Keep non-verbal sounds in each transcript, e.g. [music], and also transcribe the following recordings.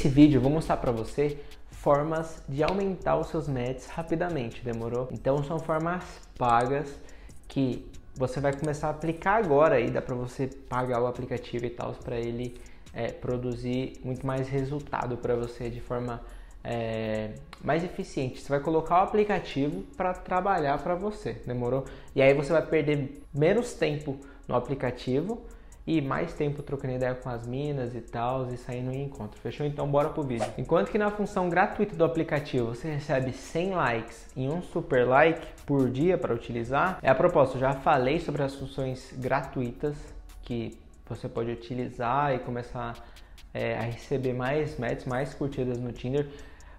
Nesse vídeo eu vou mostrar para você formas de aumentar os seus matches rapidamente, demorou? Então são formas pagas que você vai começar a aplicar agora e dá para você pagar o aplicativo e tal para ele é, produzir muito mais resultado para você de forma é, mais eficiente. Você vai colocar o aplicativo para trabalhar para você, demorou? E aí você vai perder menos tempo no aplicativo e mais tempo trocando ideia com as minas e tal, e saindo em encontro. Fechou? Então bora pro vídeo. Enquanto que na função gratuita do aplicativo você recebe 100 likes e um super like por dia para utilizar, é a propósito, já falei sobre as funções gratuitas que você pode utilizar e começar é, a receber mais matches, mais curtidas no Tinder.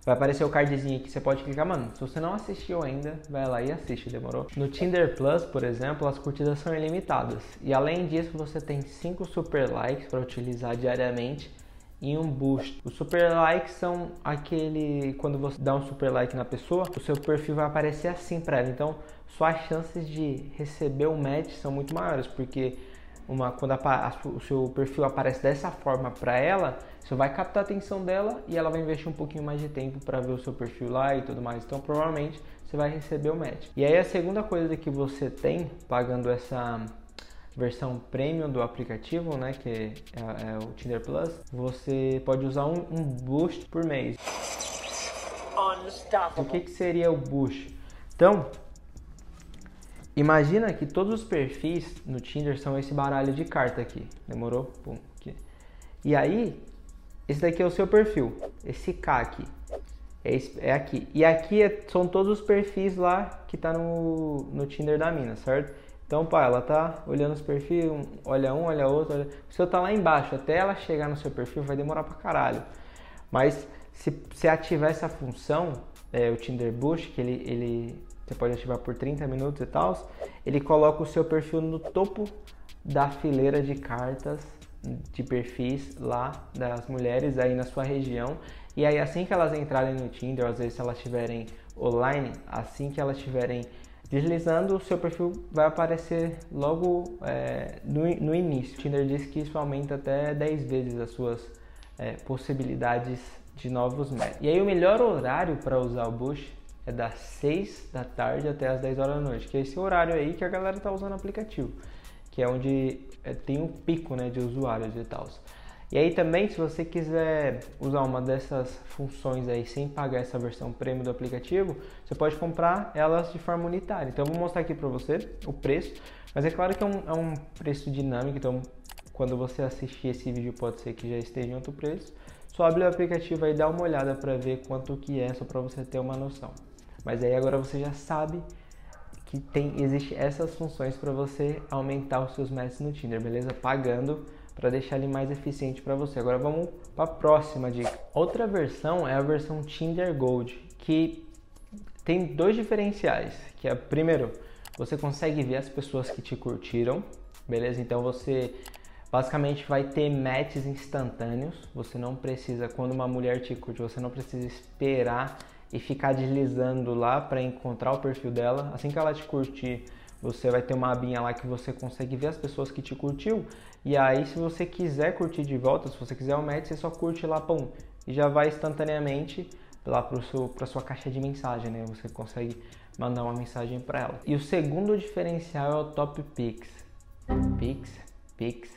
Vai aparecer o cardzinho aqui, você pode clicar, mano. Se você não assistiu ainda, vai lá e assiste, demorou? No Tinder Plus, por exemplo, as curtidas são ilimitadas. E além disso, você tem 5 super likes para utilizar diariamente e um boost. Os super likes são aquele quando você dá um super like na pessoa, o seu perfil vai aparecer assim para ela. Então, suas chances de receber um match são muito maiores, porque uma, quando a, a, o seu perfil aparece dessa forma para ela, você vai captar a atenção dela e ela vai investir um pouquinho mais de tempo para ver o seu perfil lá e tudo mais. Então, provavelmente você vai receber o match. E aí, a segunda coisa que você tem pagando essa versão premium do aplicativo, né, que é, é o Tinder Plus, você pode usar um, um boost por mês. O que, que seria o boost? Então, Imagina que todos os perfis no Tinder são esse baralho de carta aqui. Demorou? Pum, aqui. E aí, esse daqui é o seu perfil. Esse K aqui. É, é aqui. E aqui é, são todos os perfis lá que tá no, no Tinder da mina, certo? Então, pá, ela tá olhando os perfis, olha um, olha outro. Olha... O seu tá lá embaixo. Até ela chegar no seu perfil vai demorar pra caralho. Mas se você ativar essa função, é, o Tinder Boost, que ele, ele você pode ativar por 30 minutos e tal, ele coloca o seu perfil no topo da fileira de cartas de perfis lá das mulheres aí na sua região. E aí assim que elas entrarem no Tinder, às vezes se elas estiverem online, assim que elas estiverem deslizando, o seu perfil vai aparecer logo é, no, no início. O Tinder diz que isso aumenta até 10 vezes as suas é, possibilidades de novos matches. E aí o melhor horário para usar o Bush é das 6 da tarde até as 10 horas da noite, que é esse horário aí que a galera tá usando o aplicativo, que é onde é, tem um pico né, de usuários e tal. E aí também, se você quiser usar uma dessas funções aí sem pagar essa versão premium do aplicativo, você pode comprar elas de forma unitária. Então eu vou mostrar aqui para você o preço, mas é claro que é um, é um preço dinâmico, então quando você assistir esse vídeo pode ser que já esteja em outro preço. Só abre o aplicativo e dá uma olhada para ver quanto que é, só para você ter uma noção. Mas aí agora você já sabe que tem existe essas funções para você aumentar os seus matches no Tinder, beleza? Pagando para deixar ele mais eficiente para você. Agora vamos para a próxima dica. Outra versão é a versão Tinder Gold, que tem dois diferenciais, que é primeiro, você consegue ver as pessoas que te curtiram, beleza? Então você basicamente vai ter matches instantâneos. Você não precisa, quando uma mulher te curte, você não precisa esperar e ficar deslizando lá para encontrar o perfil dela. Assim que ela te curtir, você vai ter uma abinha lá que você consegue ver as pessoas que te curtiu. E aí, se você quiser curtir de volta, se você quiser o match, você só curte lá, pum, e já vai instantaneamente lá para sua caixa de mensagem, né? Você consegue mandar uma mensagem para ela. E o segundo diferencial é o Top Pix. Pix, Pix.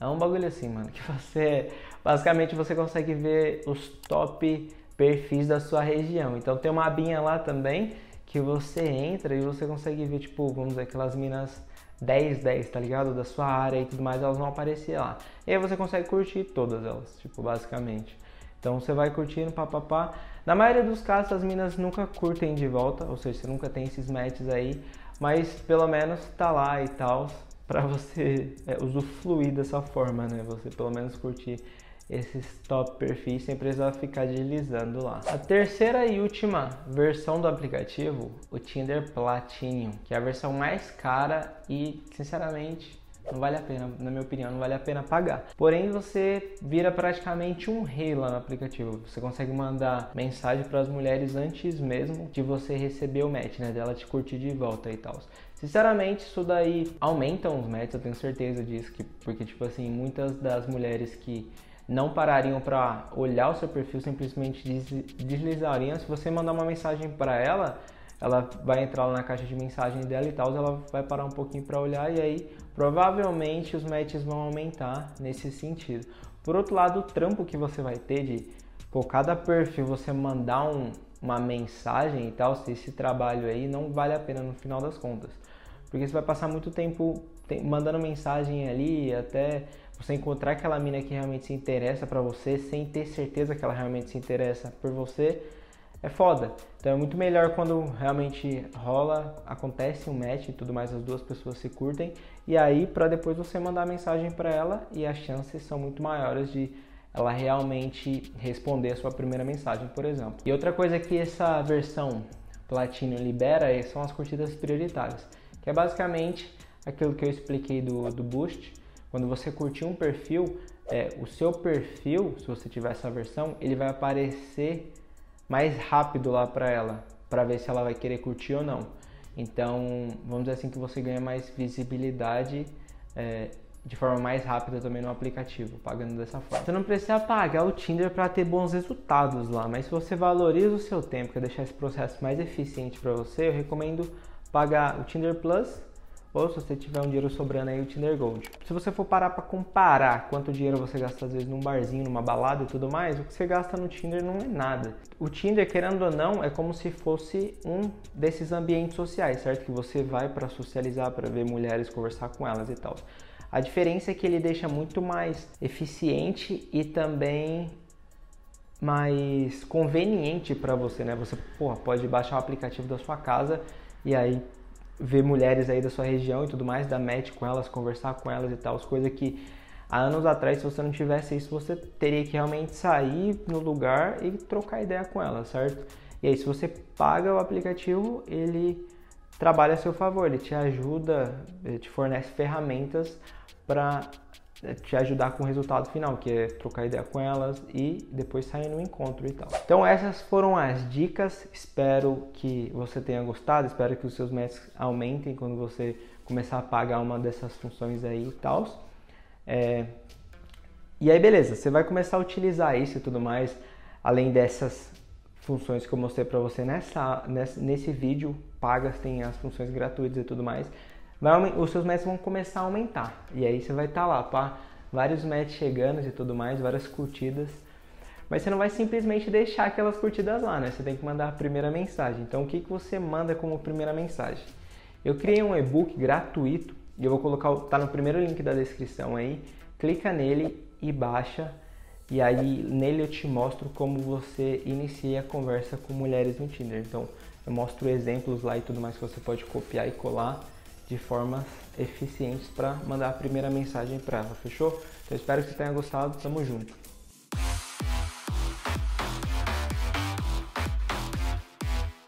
É um bagulho assim, mano, que você basicamente você consegue ver os top perfis da sua região. Então tem uma abinha lá também que você entra e você consegue ver, tipo, vamos dizer, aquelas minas 10, 10, tá ligado? Da sua área e tudo mais, elas vão aparecer lá. E aí você consegue curtir todas elas, tipo, basicamente. Então você vai curtindo, papapá. Na maioria dos casos, as minas nunca curtem de volta, ou seja, você nunca tem esses matches aí, mas pelo menos tá lá e tal, pra [laughs] você é, usufruir dessa forma, né? Você pelo menos curtir esses top perfis sem precisar ficar deslizando lá. A terceira e última versão do aplicativo, o Tinder Platinum, que é a versão mais cara e, sinceramente, não vale a pena, na minha opinião, não vale a pena pagar. Porém, você vira praticamente um rei lá no aplicativo. Você consegue mandar mensagem para as mulheres antes mesmo de você receber o match, né? Dela te curtir de volta e tal. Sinceramente, isso daí aumenta os matches, eu tenho certeza disso, que, porque, tipo assim, muitas das mulheres que não parariam para olhar o seu perfil, simplesmente deslizariam. Se você mandar uma mensagem para ela, ela vai entrar lá na caixa de mensagem dela e tal, ela vai parar um pouquinho para olhar e aí provavelmente os matches vão aumentar nesse sentido. Por outro lado, o trampo que você vai ter de por cada perfil você mandar um, uma mensagem e tal, se esse trabalho aí não vale a pena no final das contas. Porque você vai passar muito tempo mandando mensagem ali até você encontrar aquela mina que realmente se interessa para você sem ter certeza que ela realmente se interessa por você é foda. Então é muito melhor quando realmente rola, acontece um match e tudo mais, as duas pessoas se curtem e aí para depois você mandar mensagem para ela e as chances são muito maiores de ela realmente responder a sua primeira mensagem, por exemplo. E outra coisa que essa versão Platinum libera são as curtidas prioritárias, que é basicamente aquilo que eu expliquei do, do Boost. Quando você curtir um perfil, é, o seu perfil, se você tiver essa versão, ele vai aparecer mais rápido lá para ela, para ver se ela vai querer curtir ou não. Então, vamos dizer assim que você ganha mais visibilidade é, de forma mais rápida também no aplicativo, pagando dessa forma. Você não precisa pagar o Tinder para ter bons resultados lá, mas se você valoriza o seu tempo, quer deixar esse processo mais eficiente para você, eu recomendo pagar o Tinder Plus ou se você tiver um dinheiro sobrando aí o Tinder Gold. Se você for parar para comparar quanto dinheiro você gasta às vezes num barzinho, numa balada e tudo mais, o que você gasta no Tinder não é nada. O Tinder, querendo ou não, é como se fosse um desses ambientes sociais, certo? Que você vai para socializar, para ver mulheres, conversar com elas e tal. A diferença é que ele deixa muito mais eficiente e também mais conveniente para você, né? Você porra, pode baixar o aplicativo da sua casa e aí ver mulheres aí da sua região e tudo mais, dar match com elas, conversar com elas e tal, as coisas que há anos atrás, se você não tivesse isso, você teria que realmente sair no lugar e trocar ideia com elas, certo? E aí, se você paga o aplicativo, ele trabalha a seu favor, ele te ajuda, ele te fornece ferramentas para te ajudar com o resultado final, que é trocar ideia com elas e depois sair no encontro e tal. Então essas foram as dicas, espero que você tenha gostado, espero que os seus matches aumentem quando você começar a pagar uma dessas funções aí e tal. É... E aí beleza, você vai começar a utilizar isso e tudo mais, além dessas funções que eu mostrei para você nessa, nesse vídeo, pagas, tem as funções gratuitas e tudo mais, vai, os seus matches vão começar a aumentar. E aí você vai estar tá lá, pá, vários matches chegando e tudo mais, várias curtidas. Mas você não vai simplesmente deixar aquelas curtidas lá, né? Você tem que mandar a primeira mensagem. Então o que, que você manda como primeira mensagem? Eu criei um e-book gratuito e eu vou colocar, tá no primeiro link da descrição aí. Clica nele e baixa e aí nele eu te mostro como você inicia a conversa com mulheres no Tinder. Então eu mostro exemplos lá e tudo mais que você pode copiar e colar de formas eficientes para mandar a primeira mensagem para ela, fechou? Então espero que você tenha gostado, tamo junto.